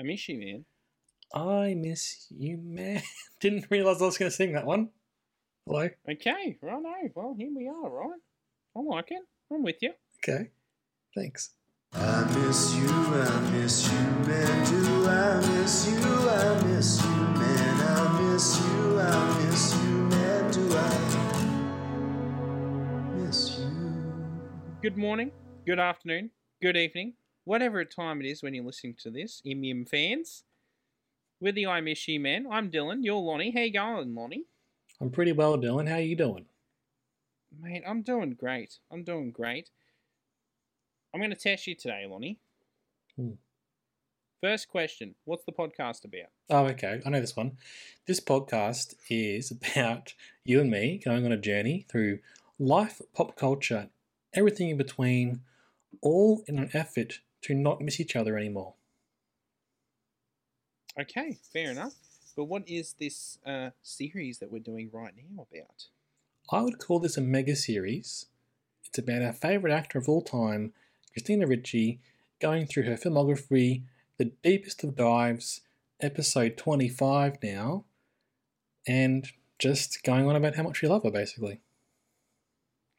I miss you, man. I miss you, man. Didn't realize I was going to sing that one. Hello. Okay, right. No, well, here we are, right? I like it. I'm with you. Okay. Thanks. I miss you, I miss you, man. Do I miss you? I miss you, man. I miss you, I miss you, man. Do I miss you? Good morning, good afternoon, good evening, whatever time it is when you're listening to this, Imium fans. We're the I Miss You Man. I'm Dylan. You're Lonnie. How you going, Lonnie? I'm pretty well, Dylan. How you doing? Mate, I'm doing great. I'm doing great. I'm going to test you today, Lonnie. Hmm. First question What's the podcast about? Oh, okay. I know this one. This podcast is about you and me going on a journey through life, pop culture, everything in between, all in an effort to not miss each other anymore. Okay, fair enough. But what is this uh, series that we're doing right now about? I would call this a mega series. It's about our favourite actor of all time, Christina Ricci, going through her filmography, the deepest of dives, episode 25 now, and just going on about how much we love her, basically.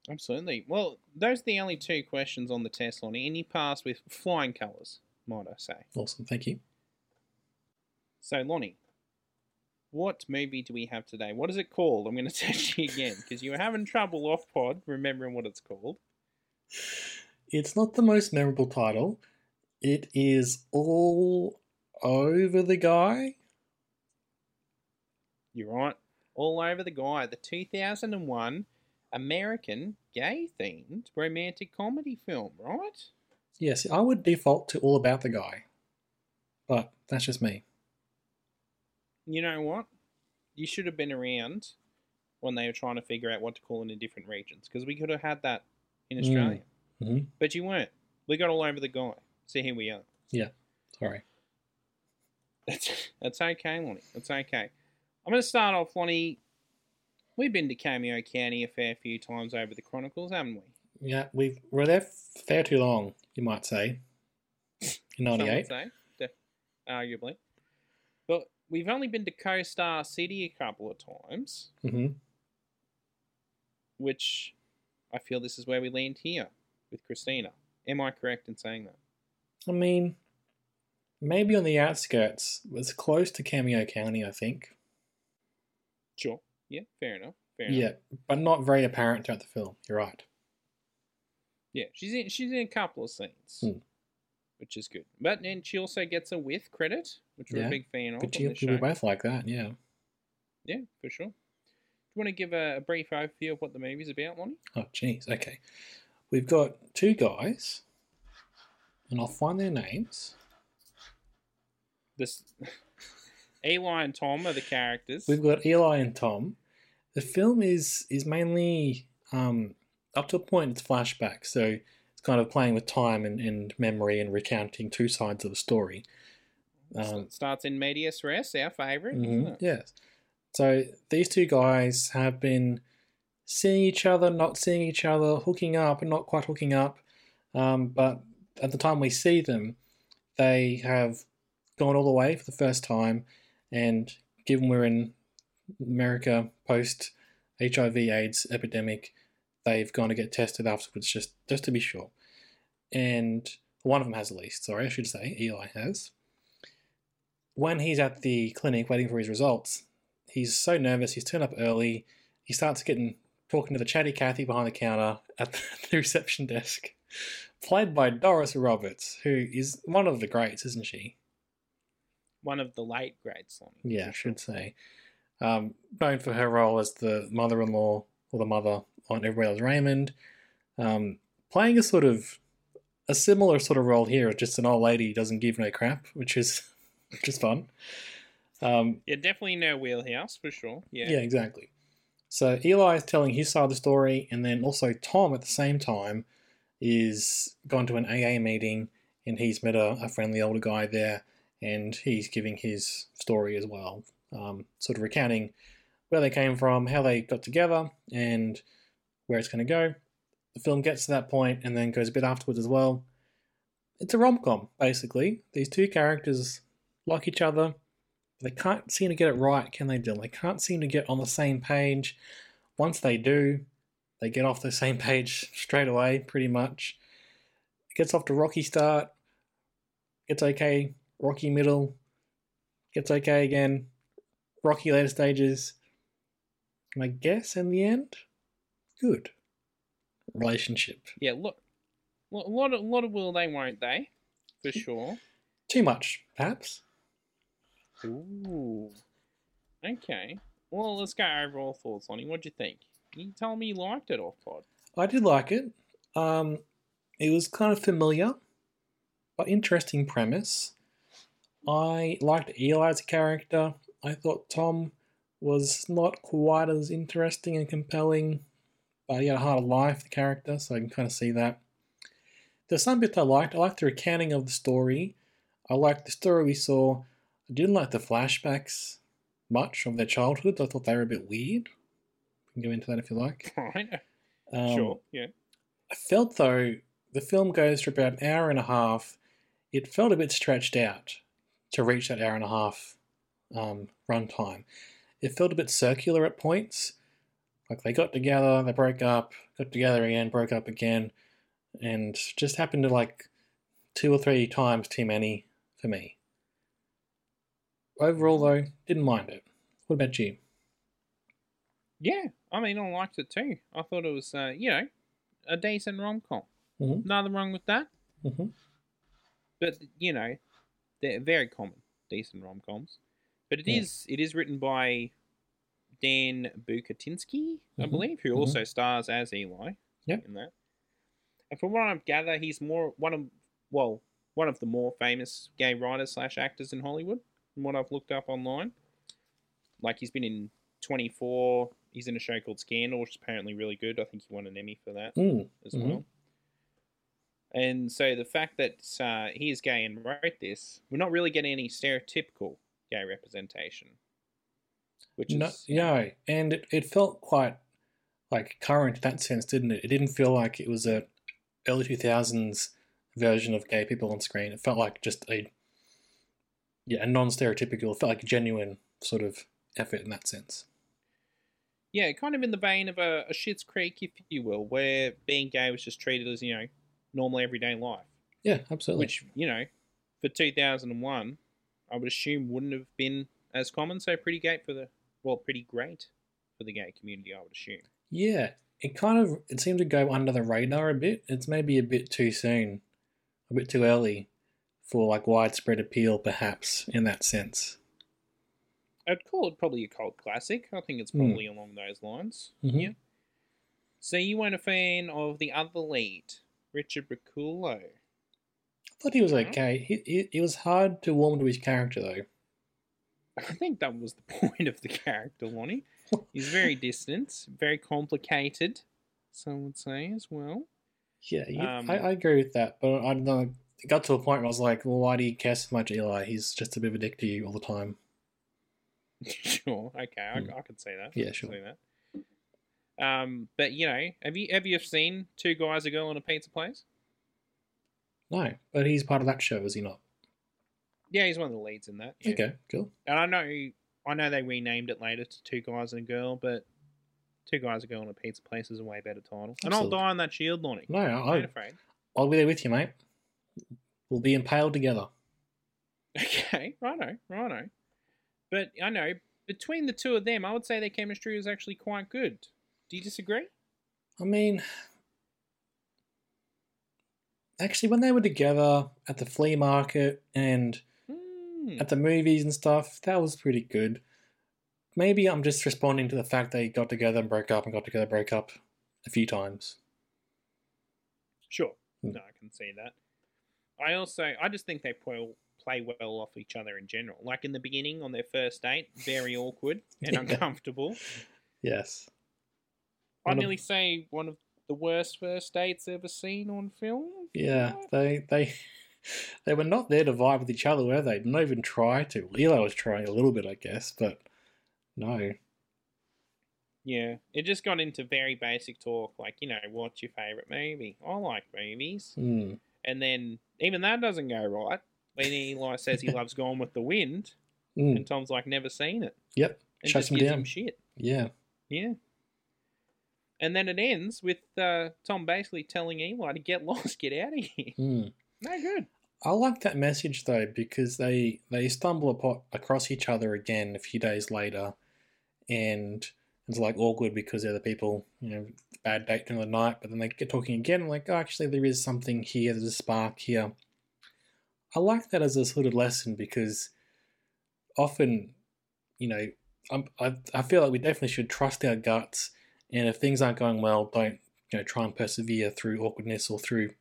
Absolutely. Well, those are the only two questions on the test, Lonnie, and you passed with flying colours, might I say. Awesome, thank you. So, Lonnie, what movie do we have today? What is it called? I'm going to test you again because you were having trouble off pod remembering what it's called. It's not the most memorable title. It is all over the guy. You're right. All over the guy. The 2001 American gay themed romantic comedy film, right? Yes, I would default to all about the guy, but that's just me. You know what? You should have been around when they were trying to figure out what to call it in different regions because we could have had that in Mm. Australia. hmm But you weren't. We got all over the guy. So here we are. Yeah, sorry. That's that's okay, Lonnie. That's okay. I'm going to start off, Lonnie. We've been to Cameo County a fair few times over the Chronicles, haven't we? Yeah, we were there fair too long, you might say. In Some would '98. say, def- arguably. But we've only been to Co-Star City a couple of times, hmm which I feel this is where we land here with Christina. Am I correct in saying that? I mean, maybe on the outskirts. It's close to Cameo County, I think. Sure. Yeah, fair enough. Fair enough. Yeah, but not very apparent throughout the film. You're right. Yeah, she's in she's in a couple of scenes. Hmm. Which is good. But then she also gets a with credit, which we're Yeah, a big fan of. But we both like that, yeah. Yeah, for sure. Do you want to give a, a brief overview of what the movie's about, Lonnie? Oh, jeez. Okay. We've got two guys, and I'll find their names. This Eli and Tom are the characters. We've got Eli and Tom. The film is is mainly um, up to a point. It's flashback, so it's kind of playing with time and, and memory and recounting two sides of the story. So Um, it starts in medias res, our favourite, isn't it? Yes. So these two guys have been seeing each other, not seeing each other, hooking up and not quite hooking up. Um, but at the time we see them, they have gone all the way for the first time. And given we're in America post HIV/AIDS epidemic, they've gone to get tested afterwards just just to be sure. And one of them has at least. Sorry, I should say Eli has when he's at the clinic waiting for his results, he's so nervous. He's turned up early. He starts getting talking to the chatty Cathy behind the counter at the reception desk, played by Doris Roberts, who is one of the greats, isn't she? One of the late greats. Yeah, I should say. Um, known for her role as the mother-in-law or the mother on Everybody Loves Raymond, um, playing a sort of a similar sort of role here, just an old lady doesn't give no crap, which is which is fun. Um, Yeah, definitely no wheelhouse for sure. Yeah. yeah, exactly. So Eli is telling his side of the story, and then also Tom at the same time is gone to an AA meeting, and he's met a, a friendly older guy there, and he's giving his story as well, um, sort of recounting where they came from, how they got together, and where it's going to go. The film gets to that point, and then goes a bit afterwards as well. It's a rom com, basically. These two characters like each other, they can't seem to get it right, can they, Dylan? They can't seem to get on the same page. Once they do, they get off the same page straight away, pretty much. It gets off to rocky start, It's okay, rocky middle, gets okay again, rocky later stages. I guess in the end, good relationship. Yeah, look, a lot of lot of will they, won't they? For sure. Too much, perhaps. Ooh. Okay. Well, let's go overall thoughts on it. What'd you think? You told me you liked it off pod. I did like it. Um, it was kind of familiar, but interesting premise. I liked Eli as a character. I thought Tom was not quite as interesting and compelling, but he had a harder life, the character, so I can kind of see that. There's some bits I liked. I liked the recounting of the story. I liked the story we saw. I didn't like the flashbacks much of their childhood. I thought they were a bit weird. We can go into that if you like. Right. Um, sure. Yeah. I felt though the film goes for about an hour and a half. It felt a bit stretched out to reach that hour and a half um, runtime. It felt a bit circular at points. Like they got together, they broke up, got together again, broke up again, and just happened to like two or three times too many for me. Overall, though, didn't mind it. What about you? Yeah. I mean, I liked it too. I thought it was, uh, you know, a decent rom com. Mhm. Nothing wrong with that. hmm But you know, they're very common, decent rom coms. But it is Yeah. it is written by Dan Bucatinsky, I Mhm, believe, who mhm. also stars as Eli Yep. in that. And from what I gather, he's more one of well one of the more famous gay writers slash actors in Hollywood. From what I've looked up online, like he's been in Twenty Four. He's in a show called Scandal, which is apparently really good. I think he won an Emmy for that Mm. as Mhm. well. And so the fact that uh, he is gay and wrote this, we're not really getting any stereotypical gay representation. Which No, is no, and it, it felt quite like current in that sense, didn't it? It didn't feel like it was a early two thousands version of gay people on screen. It felt like just a yeah, a non stereotypical. Felt like a genuine sort of effort in that sense. yeah, kind of in the vein of a, a Schitt's Creek, if you will, where being gay was just treated as you know normal everyday life, Yeah, absolutely. which you know for two thousand and one, I would assume wouldn't have been as common. So pretty great for the well, pretty great for the gay community, I would assume. yeah, it kind of it seemed to go under the radar a bit. It's maybe a bit too soon, a bit too early for like widespread appeal, perhaps in that sense. I'd call it probably a cult classic. I think it's Hmm. probably along those lines. Mhm. Yeah. So you weren't a fan of the other lead, Richard Ruccolo. I thought he was Mhm. okay. He, he, it was hard to warm to his character though. I think that was the point of the character, Lonnie. He's very distant, very complicated, some would say as well. Yeah, Um, I, I agree with that, but I don't know. It got to a point where I was like, well, why do you care so much, Eli? He's just a bit of a dick to you all the time. sure, okay, I, Hmm. I could say that. Yeah, I sure. that. Um, but you know, have you have you seen Two Guys, a Girl, in a Pizza Place? No, but he's part of that show, is he not? Yeah, he's one of the leads in that. yeah. Okay, cool. And I know, I know they renamed it later to Two Guys and a Girl, but Two Guys, a Girl, and a Pizza Place is a way better title. And I'll Absolutely. die on that shield, Lonnie. No, Don't I, afraid. I'll be there with you, mate. We'll be impaled together. Okay, righto, righto. But I know between the two of them, I would say their chemistry is actually quite good. Do you disagree? I mean, actually, when they were together at the flea market and Hmm. at the movies and stuff, that was pretty good. Maybe I'm just responding to the fact they got together and broke up and got together, and broke up a few times. Sure. Hmm. No, I can see that. I also, I just think they play, play well off each other in general. Like in the beginning on their first date, very awkward and Yeah. uncomfortable. Yes. I'd nearly say one of the worst first dates ever seen on film. Yeah, they they they were not there to vibe with each other, were they? Didn't even try to. Eli was trying a little bit, I guess, but no. Yeah, it just got into very basic talk, like you know, what's your favorite movie? I like movies, Hmm. and then even that doesn't go right. When Eli says he loves Gone with the Wind, Mm. and Tom's like, never seen it, Yep. and Shuts him down. him shit. Yeah. Yeah. And then it ends with uh, Tom basically telling Eli to get lost, get out of here. Hmm. No good. I like that message though because they they stumble apart, across each other again a few days later, and it's like awkward because they're the people you know bad date during the night, but then they get talking again. Like oh, actually, there is something here. There's a spark here. I like that as a sort of lesson because often, you know, I'm, I I feel like we definitely should trust our guts, and if things aren't going well, don't you know try and persevere through awkwardness or through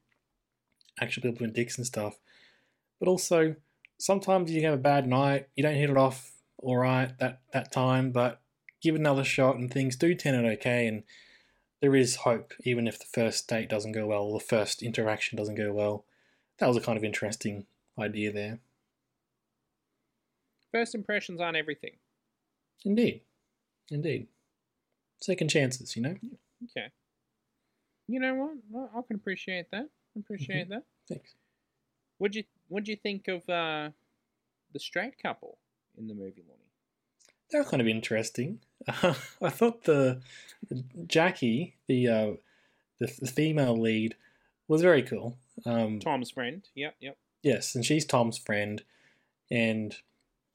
actual people doing dicks and stuff. But also, sometimes you have a bad night, you don't hit it off all right that, that time, but give it another shot and things do turn out okay. And there is hope, even if the first date doesn't go well or the first interaction doesn't go well. That was a kind of interesting idea there. First impressions aren't everything. Indeed. Indeed. Second chances, you know? Okay. You know what? I- I can appreciate that. I appreciate that. Thanks. What'd you What'd you think of uh, the straight couple in the movie, Lonnie? They were kind of interesting. I thought the Jackie, the uh, the, the female lead, was very cool. Um, Tom's friend. Yep, yep. Yes, and she's Tom's friend, and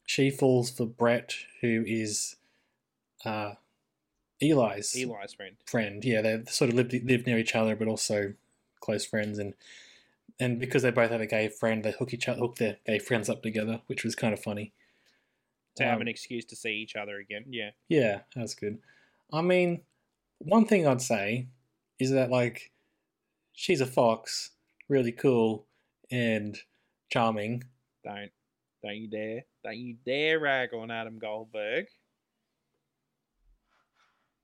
she falls for Brett, who is uh, Eli's Eli's friend. friend. Yeah, they sort of lived live near each other, but also close friends, and and because they both have a gay friend, they hook each other, hook their gay friends up together, which was kind of funny. To have Um, an excuse to see each other again. Yeah. Yeah, that's good. I mean, one thing I'd say is that like she's a fox, really cool and charming. Don't. Don't you dare. Don't you dare rag on Adam Goldberg.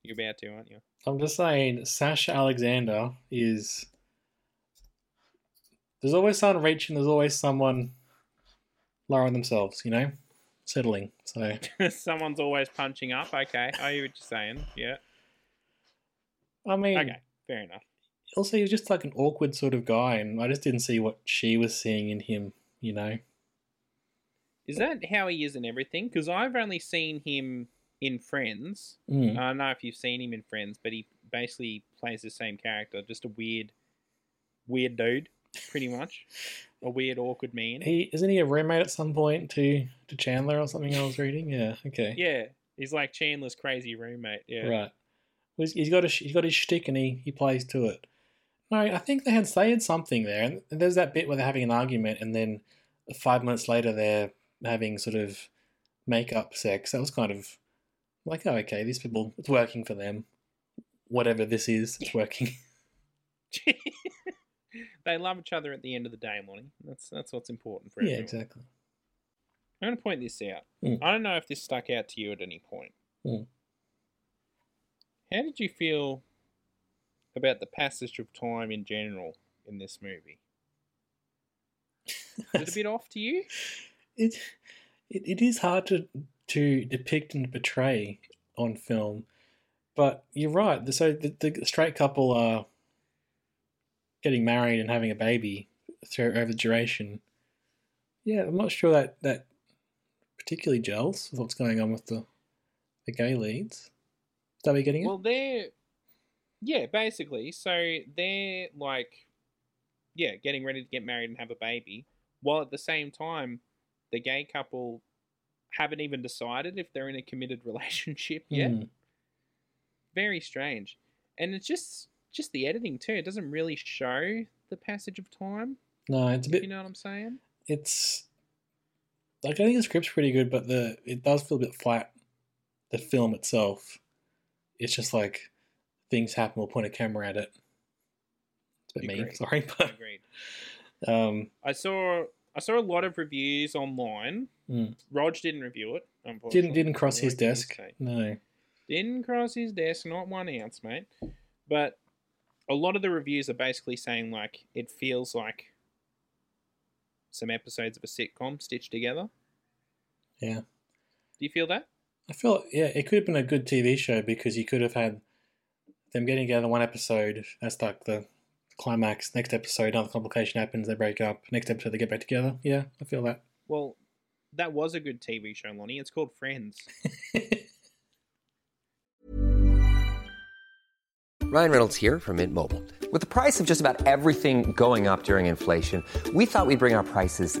You're about to, aren't you? I'm just saying, Sasha Alexander is. There's always someone reaching. There's always someone lowering themselves. You know, settling. So Someone's always punching up. Okay, I hear what you're saying. Yeah. I mean, Okay, fair enough. also he was just like an awkward sort of guy, and I just didn't see what she was seeing in him. You know. Is that how he is in everything? Because I've only seen him in Friends. Mm. I don't know if you've seen him in Friends, but he basically plays the same character, just a weird, weird dude, pretty much, a weird, awkward man. He isn't he a roommate at some point to to Chandler or something? I was reading. Yeah. Okay. Yeah, he's like Chandler's crazy roommate. Yeah, Right. Well, he's- he's got a he's got his shtick and he, he plays to it. No, I think they had had something there, and there's that bit where they're having an argument, and then five minutes later they're having sort of makeup sex. That was kind of like, oh, okay, these people, it's working for them. Whatever this is, it's working. they love each other at the end of the day, Lonnie. That's that's what's important for yeah, everyone. exactly. I'm going to point this out. Mm. I don't know if this stuck out to you at any point. Mm. How did you feel about the passage of time in general in this movie? Is it a bit off to you? it, it it is hard to to depict and portray on film, but you're right. So the, the straight couple are getting married and having a baby through over the duration. Yeah, I'm not sure that that particularly gels with what's going on with the the gay leads. Is that you're getting at? Well, they're yeah, basically. So they're like, yeah, getting ready to get married and have a baby, while at the same time, the gay couple haven't even decided if they're in a committed relationship yet. Hmm. Very strange, and it's just just the editing too. It doesn't really show the passage of time. No, it's a bit. You know what I'm saying? it's like I think the script's pretty good, but the it does feel a bit flat. The film itself, it's just like things happen. We'll point a camera at it. It's a bit mean, sorry, but Agreed. um, I saw I saw a lot of reviews online. Mm. Rog didn't review it. Unfortunately. didn't didn't cross his desk. No. Didn't cross his desk, not one ounce, mate. But a lot of the reviews are basically saying like it feels like some episodes of a sitcom stitched together. Yeah. Do you feel that? I feel yeah, it could have been a good TV show because you could have had them getting together one episode. That's like the climax. Next episode, another complication happens. They break up. Next episode, they get back together. Yeah, I feel that. Well, that was a good TV show, Lonnie. It's called Friends. Ryan Reynolds here from Mint Mobile. With the price of just about everything going up during inflation, we thought we'd bring our prices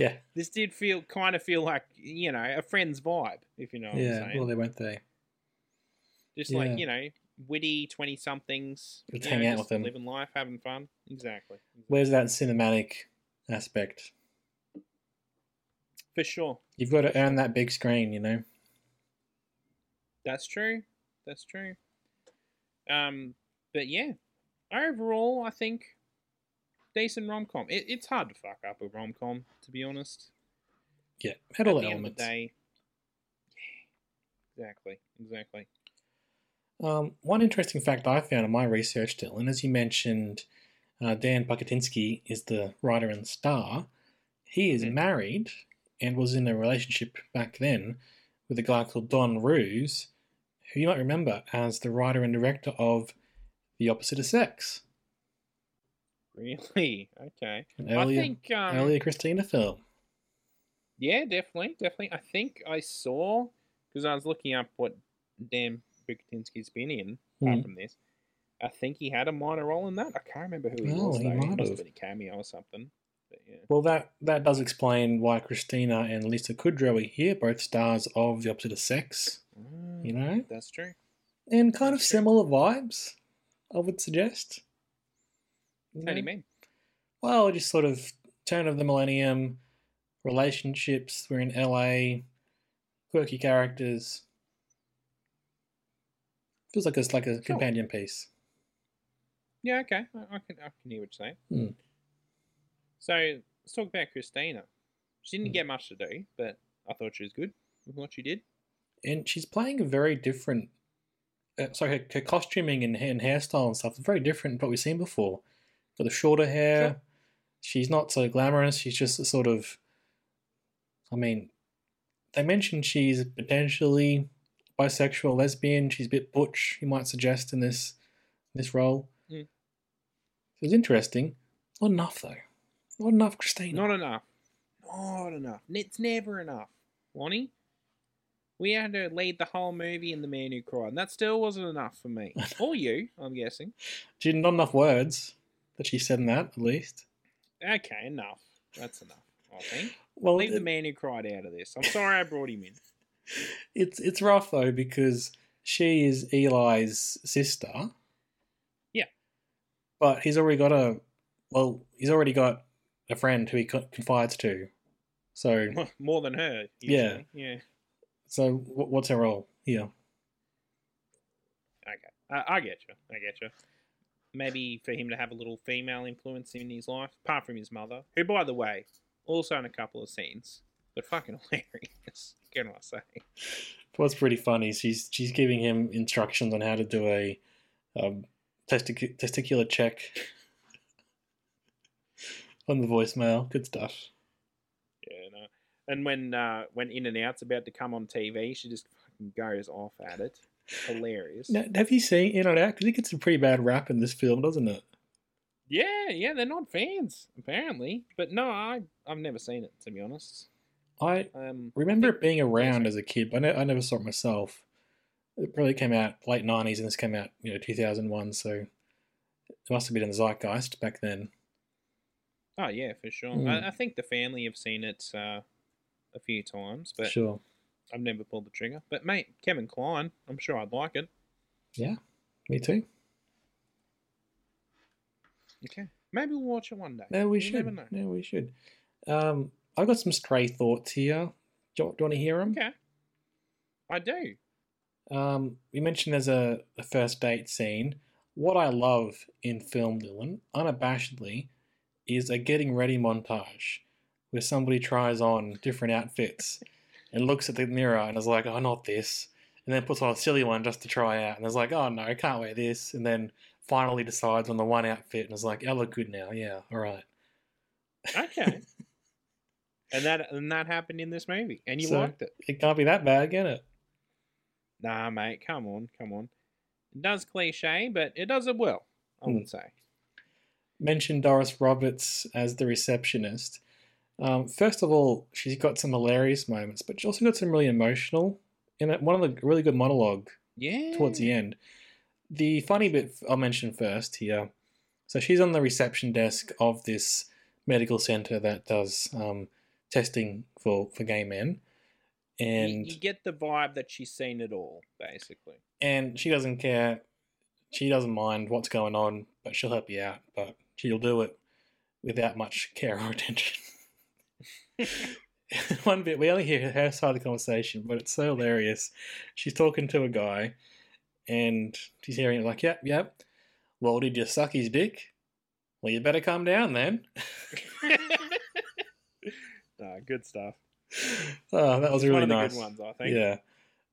Yeah, This did feel kind of feel like you know a friend's vibe, if you know what I'm yeah. saying. Well, they weren't they? Just yeah. like you know, witty twenty somethings, Let's hang know, out just with them. living life, having fun. Exactly, Where's that cinematic aspect? for sure. You've got to earn that big screen, you know. That's true. That's true. Um, but yeah, overall, I think decent rom com. It, it's hard to fuck up a rom com, to be honest. Yeah, had all At the the end of elements. the day, yeah, exactly, exactly. Um, one interesting fact I found in my research, Dylan, as you mentioned, uh, Dan Bucatinsky is the writer and star. He is Mhm. married and was in a relationship back then with a guy called Don Roos, who you might remember as the writer and director of The Opposite of Sex, Really? Okay. an earlier, I think um, earlier Christina film. Yeah, definitely, definitely. I think I saw because I was looking up what Dan Bucatinsky's been in apart Mm. from this. I think he had a minor role in that. I can't remember who he Oh, was. he though. might must have. been a cameo or something. But yeah. Well, that, that does explain why Christina and Lisa Kudrow are here, both stars of The Opposite of Sex, you know? Mm, That's true. and kind of true. similar vibes, I would suggest. You How do you mean? Well, just sort of turn of the millennium, relationships. We're in LA, quirky characters. Feels like it's like a companion piece. Yeah, okay. I, I can I can hear what you're saying. Hmm. So let's talk about Christina. She didn't Hmm. get much to do, but I thought she was good with what she did. And she's playing a very different. Uh, sorry, her, her costuming and, and hairstyle and stuff is very different to what we've seen before. Got the shorter hair. Sure. She's not so glamorous. She's just a sort of. I mean, they mentioned she's potentially bisexual, lesbian. She's a bit butch. You might suggest in this this role. Mm. It was interesting. Not enough though. Not enough, Christina. Not enough. Not enough. It's never enough, Lonnie. We had to lead the whole movie in The Man Who Cried, and that still wasn't enough for me. or you, I'm guessing. She not enough words that she said in that at least. Okay, enough. That's enough, I think. Well, Leave The Man Who Cried out of this. I'm sorry I brought him in. it's it's rough though because she is Eli's sister. Yeah. But he's already got a well, he's already got a friend who he confides to. So More than her, Yeah. usually. Yeah. so what's her role here? Okay. I, I get you. I get you. Maybe for him to have a little female influence in his life, apart from his mother, who, by the way, also in a couple of scenes, but fucking hilarious. Can I say? What's pretty funny, she's she's giving him instructions on how to do a um, testic- testicular check on the voicemail. Good stuff. Yeah, no. And when uh, when In and Out's about to come on TV, she just fucking goes off at it. Hilarious. Now, have you seen In and Out? Because it gets a pretty bad rap in this film, doesn't it? Yeah, yeah, they're not fans apparently, but no, I I've never seen it to be honest. I Um, remember I it being around as a kid, but I, ne- I never saw it myself. It probably came out late '90s, and this came out, you know, 2001. So it must have been in the zeitgeist back then. Oh yeah, for sure. Hmm. I, I think the family have seen it uh, a few times, but sure. I've never pulled the trigger. But mate, Kevin Kline, I'm sure I'd like it. Yeah, me too. Okay, maybe we'll watch it one day. No, we You should. No, we should. Um, I've got some stray thoughts here. Do you, do you want to hear them? Okay, I do. Um, we mentioned there's a, a first date scene. What I love in film, Dylan, unabashedly, is a getting ready montage where somebody tries on different outfits and looks at the mirror and is like, oh, not this. And then puts on a silly one just to try out. And is like, oh, no, I can't wear this. And then finally decides on the one outfit and is like, I look good now. Yeah, all right. Okay. and that and that happened in this movie, and you So- liked it. It can't be that bad, can it? Nah, mate, come on, come on. It does cliche, but it does it well. I Hmm. would say. mentioned Doris Roberts as the receptionist. Um, first of all, she's got some hilarious moments, but she also got some really emotional. In it, one of the really good monologue Yeah. towards the end. The funny bit I'll mention first here. So she's on the reception desk of this medical center that does um, testing for for gay men, You- and you, get the vibe that she's seen it all, basically. and she doesn't care. She doesn't mind what's going on, but she'll help you out. But she'll do it without much care or attention. One bit, we only hear her side of the conversation, but it's so hilarious. She's talking to a guy, and she's hearing it like, "Yep, yep." Well, did you suck his dick? Well, you better calm down then. Nah, good stuff. oh, that was really one of the nice. good ones, I think. Yeah.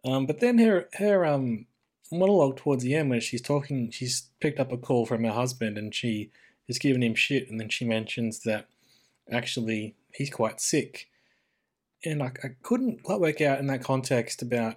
Um, but then her her um monologue towards the end, where she's talking, she's picked up a call from her husband, and she is giving him shit, and then she mentions that actually he's quite sick, and I, I couldn't quite work out in that context about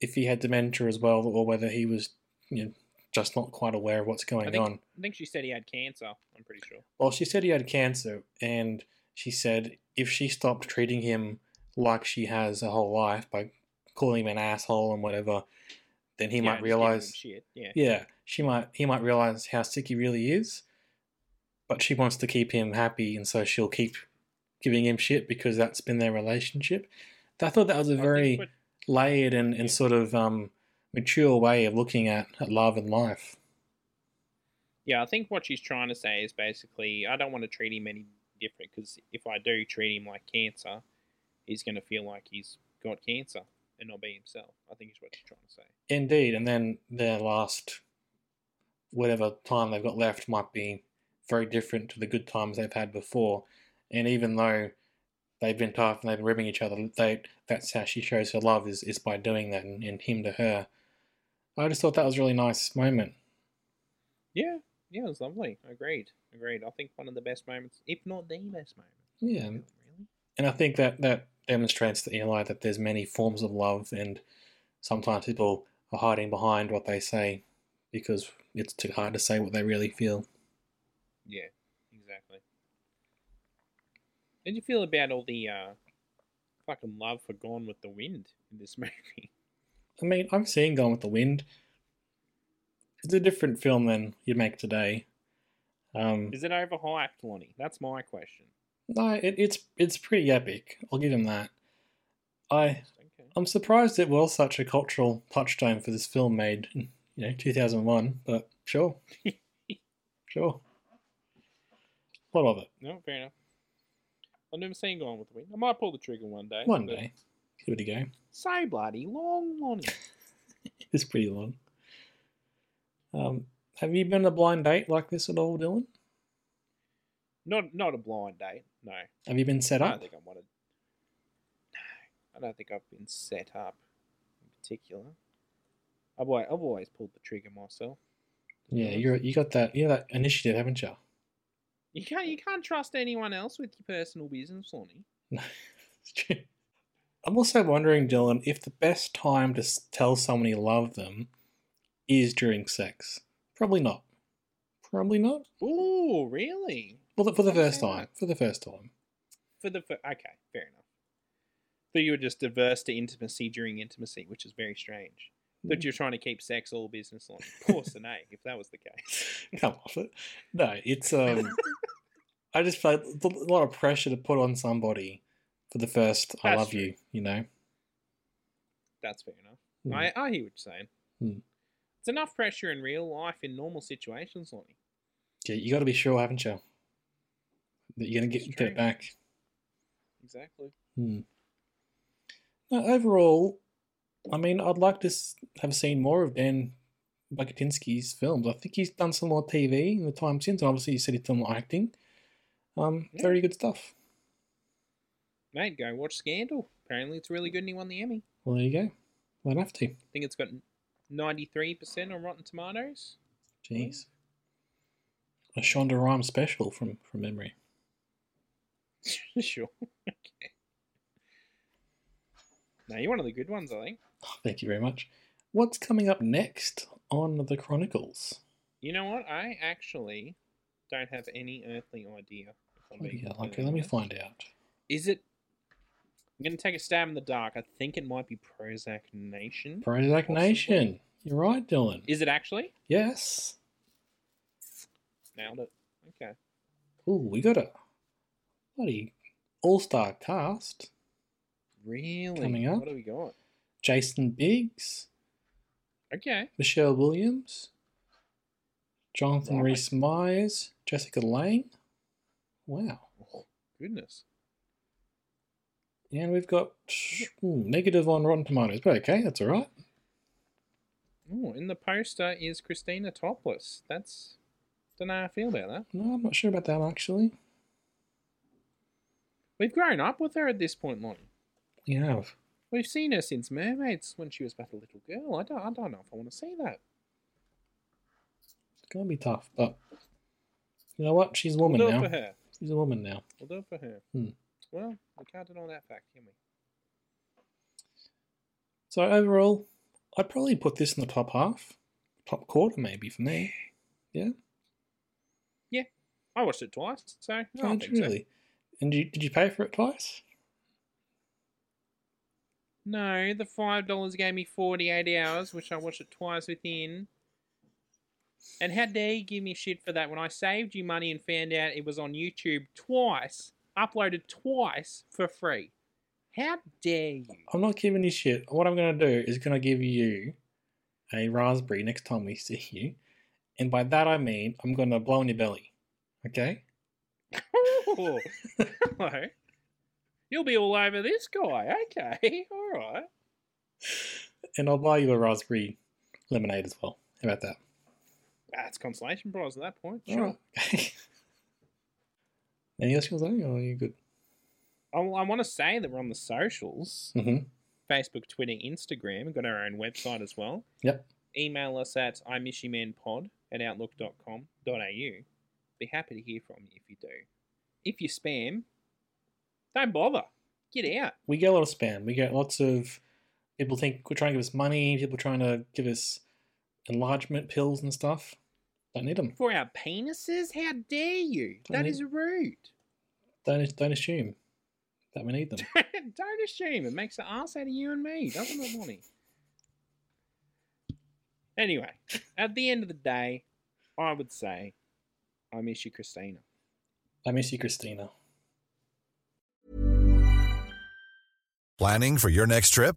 if he had dementia as well, or whether he was you know just not quite aware of what's I going think, on. I think she said he had cancer. I'm pretty sure. Well, she said he had cancer, and she said if she stopped treating him like she has her whole life by calling him an asshole and whatever, then he Yeah, might and just giving him realize. shit. Yeah. Yeah, she might. He might realize how sick he really is, but she wants to keep him happy, and so she'll keep giving him shit because that's been their relationship. I thought that was a very layered and, and sort of um, mature way of looking at, at love and life. Yeah, I think what she's trying to say is basically, I don't want to treat him any different because if I do treat him like cancer, he's going to feel like he's got cancer and not be himself. I think is what she's trying to say. Indeed, and then their last whatever time they've got left might be very different to the good times they've had before. And even though they've been tough and they've been ribbing each other, they that's how she shows her love is, is by doing that and, and him to her. I just thought that was a really nice moment. Yeah, yeah, it was lovely. Agreed, agreed. I think one of the best moments, if not the best moment. Yeah. Really? And I think that that demonstrates to Eli that there's many forms of love and sometimes people are hiding behind what they say because it's too hard to say what they really feel. Yeah, exactly. How did you feel about all the uh, fucking love for Gone with the Wind in this movie? I mean, I've seen Gone with the Wind. It's a different film than you make today. Um, Is it overhyped, Lonnie? That's my question. no, it, it's it's pretty epic. I'll give him that. I Okay. I'm surprised it was such a cultural touchstone for this film made in you know 2001, but sure, sure. What of it? No, fair enough. I've never seen Gone with the Wind. I might pull the trigger one day. One day, give it a go. So bloody long, Lonnie. It's pretty long. Um, have you been on a blind date like this at all, Dylan? Not not a blind date. No. Have you been set up? I don't think I wanted. No, I don't think I've been set up in particular. I've always, I've always pulled the trigger myself. Yeah, you're you got that you know that initiative, haven't you? You can't you can't trust anyone else with your personal business, Lonnie. It's true. I'm also wondering, Dylan, if the best time to tell someone you love them is during sex. Probably not. Probably not. Ooh, really? Well, for the first time. that. For the first time. For the fir- okay, fair enough. But you were just averse to intimacy during intimacy, which is very strange. That you're trying to keep sex all business line. Poor Sine, if that was the case. Come off it. No, it's um. I just felt a lot of pressure to put on somebody for the first "I That's love true. you." You know. That's fair enough. Hmm. I, I hear what you're saying. Hmm. It's enough pressure in real life in normal situations, Lonnie. Yeah, you got to be sure, haven't you? That you're gonna get it back. Exactly. Hmm. No, overall, I mean, I'd like to have seen more of Dan Bucatinsky's films. I think he's done some more TV in the time since. and Obviously, he said he's done more acting. Um, Yeah. very good stuff. Mate, go watch Scandal. Apparently it's really good and he won the Emmy. Well, there you go. I'd have to. I think it's got 93% on Rotten Tomatoes. Jeez. A Shonda Rhimes special from from memory. sure. okay. No, you're one of the good ones, I think. Oh, thank you very much. What's coming up next on the Chronicles? You know what? I actually don't have any earthly idea. If I'm being yeah, okay, let me find out. Is it? I'm going to take a stab in the dark. I think it might be Prozac Nation. Prozac Possibly. Nation. You're right, Dylan. Is it actually? Yes. Nailed it. Okay. Ooh, we got a bloody all-star cast. Really? Coming up. What do we got? Jason Biggs, Okay. Michelle Williams, Jonathan Right. Rhys Myers, Jessica Lange. Wow. Oh, goodness. And we've got ooh, negative on Rotten Tomatoes, but okay, that's all right. Oh, in the poster is Christina topless. That's. Don't know how I feel about that. No, I'm not sure about that actually. We've grown up with her at this point, Lonnie. We have. We've seen her since Mermaids when she was but a little girl. I don't, I don't know if I want to see that. It's gonna be tough, but you know what? She's a woman we'll now. It for her. She's a woman now. We'll do it for her. Hmm. Well, we can't deny that fact, can we? So overall, I'd probably put this in the top half, top quarter maybe for me. Yeah, Yeah, I watched it twice, so I oh, think so. really. And you, did you pay for it twice? No, the five dollars gave me forty-eight hours, which I watched it twice within. And how dare you give me shit for that when I saved you money and found out it was on YouTube twice, uploaded twice for free? How dare you? I'm not giving you shit. What I'm going to do is going to give you a raspberry next time we see you. And by that I mean I'm going to blow in your belly. Okay? Oh, hello. You'll be all over this guy. Okay, all right. And I'll buy you a raspberry lemonade as well. How about that? That's consolation prize at that point. Sure. right. Okay. Anything else you want to say? Or are you good? I, I want to say that we're on the socials Mm-hmm. Facebook, Twitter, Instagram. We've got our own website as well. Yep. Email us at imissymanpod at outlook.com.au. Be happy to hear from you if you do. If you spam, don't bother. Get out. We get a lot of spam. We get lots of people think we're trying to give us money, people trying to give us enlargement pills and stuff. Don't need them. For our penises? How dare you? That Mhm. is rude. Don't, don't assume that we need them. don't assume. It makes an ass out of you and me, doesn't it, Lonnie? Anyway, at the end of the day, I would say I miss you, Christina. I miss you, Christina. Planning for your next trip?